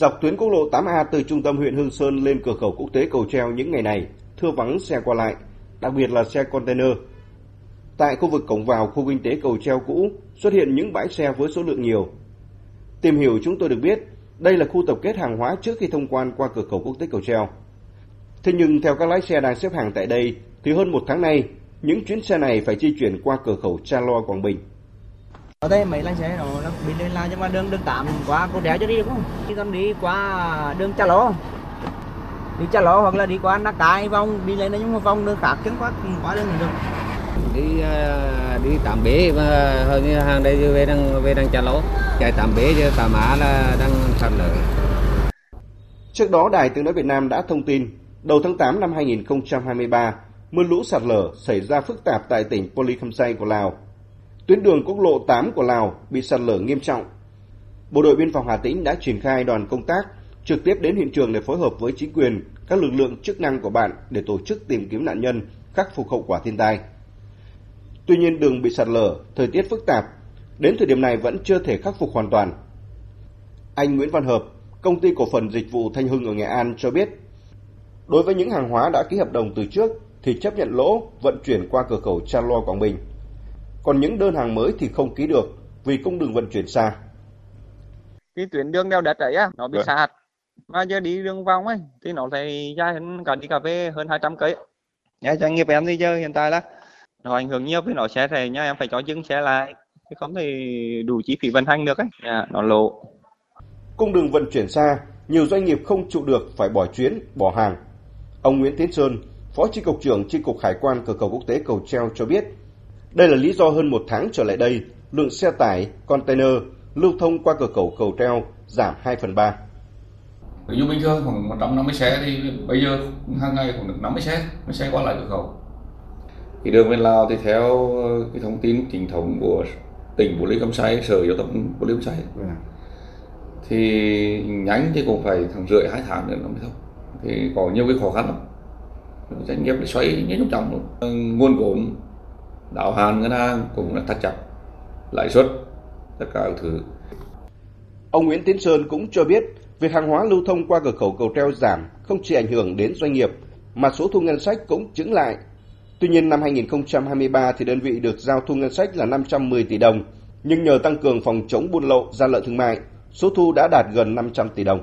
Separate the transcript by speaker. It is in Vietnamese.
Speaker 1: Dọc tuyến quốc lộ 8A từ trung tâm huyện Hương Sơn lên cửa khẩu quốc tế Cầu Treo những ngày này thưa vắng xe qua lại, đặc biệt là xe container. Tại khu vực cổng vào khu kinh tế Cầu Treo cũ xuất hiện những bãi xe với số lượng nhiều. Tìm hiểu chúng tôi được biết, đây là khu tập kết hàng hóa trước khi thông quan qua cửa khẩu quốc tế Cầu Treo. Thế nhưng theo các lái xe đang xếp hàng tại đây, thì hơn một tháng nay, những chuyến xe này phải di chuyển qua cửa khẩu Cha Lo, Quảng Bình.
Speaker 2: Ở đây mấy lái xe nó, nó bị lên la nhưng mà đường đường tạm qua cô đéo cho đi được không? Đi con đi qua đường Cha Lo. Đi Cha Lo hoặc là đi qua Nắc Cai vòng đi lên những vòng đường khác chứ qua qua đường được.
Speaker 3: Đi uh, đi tạm bể mà hơn như hàng đây về đang về đang Cha Lo. Chạy tạm bể chứ tạm á là đang sạt lở.
Speaker 1: Trước đó, Đài Tiếng Nói Việt Nam đã thông tin, đầu tháng 8 năm 2023, mưa lũ sạt lở xảy ra phức tạp tại tỉnh Polikham của Lào. Tuyến đường quốc lộ 8 của Lào bị sạt lở nghiêm trọng. Bộ đội biên phòng Hà Tĩnh đã triển khai đoàn công tác trực tiếp đến hiện trường để phối hợp với chính quyền, các lực lượng chức năng của bạn để tổ chức tìm kiếm nạn nhân, khắc phục hậu quả thiên tai. Tuy nhiên đường bị sạt lở, thời tiết phức tạp, đến thời điểm này vẫn chưa thể khắc phục hoàn toàn. Anh Nguyễn Văn Hợp, công ty cổ phần dịch vụ Thanh Hưng ở Nghệ An cho biết, đối với những hàng hóa đã ký hợp đồng từ trước thì chấp nhận lỗ vận chuyển qua cửa khẩu Cha Lo Quảng Bình. Còn những đơn hàng mới thì không ký được vì cung đường vận chuyển xa.
Speaker 4: Cái tuyến đường đeo đất ấy á, nó bị Được. sạt. Mà giờ đi đường vòng ấy thì nó phải dài hơn cả đi cà phê hơn 200 cây. Nhà doanh nghiệp em thì giờ hiện tại là nó ảnh hưởng nhiều vì nó sẽ thì nha em phải cho dừng xe lại chứ không thì đủ chi phí vận hành được ấy, yeah, nó lộ.
Speaker 1: Cung đường vận chuyển xa, nhiều doanh nghiệp không trụ được phải bỏ chuyến, bỏ hàng. Ông Nguyễn Tiến Sơn, Phó Chi cục trưởng Chi cục Hải quan cửa khẩu quốc tế Cầu Treo cho biết, đây là lý do hơn một tháng trở lại đây, lượng xe tải, container lưu thông qua cửa khẩu Cầu Treo giảm 2 phần 3.
Speaker 5: Ví dụ bình thường khoảng 150 xe thì bây giờ hàng ngày khoảng được 50 xe, mới xe qua lại cửa khẩu. Thì đường bên Lào thì theo cái thông tin chính thống của tỉnh Bồ Lý Cam Say, Sở Giao thông Bồ Lý Cam Say. Yeah. Thì nhánh thì cũng phải thằng rưỡi hai tháng nữa nó mới thông. Thì có nhiều cái khó khăn lắm doanh nghiệp để xoay như trong trọng luôn nguồn vốn đáo hạn ngân hàng cũng là thắt chặt lãi suất tất cả các thứ
Speaker 1: ông Nguyễn Tiến Sơn cũng cho biết việc hàng hóa lưu thông qua cửa khẩu cầu treo giảm không chỉ ảnh hưởng đến doanh nghiệp mà số thu ngân sách cũng chứng lại Tuy nhiên năm 2023 thì đơn vị được giao thu ngân sách là 510 tỷ đồng, nhưng nhờ tăng cường phòng chống buôn lậu, gian lận thương mại, số thu đã đạt gần 500 tỷ đồng.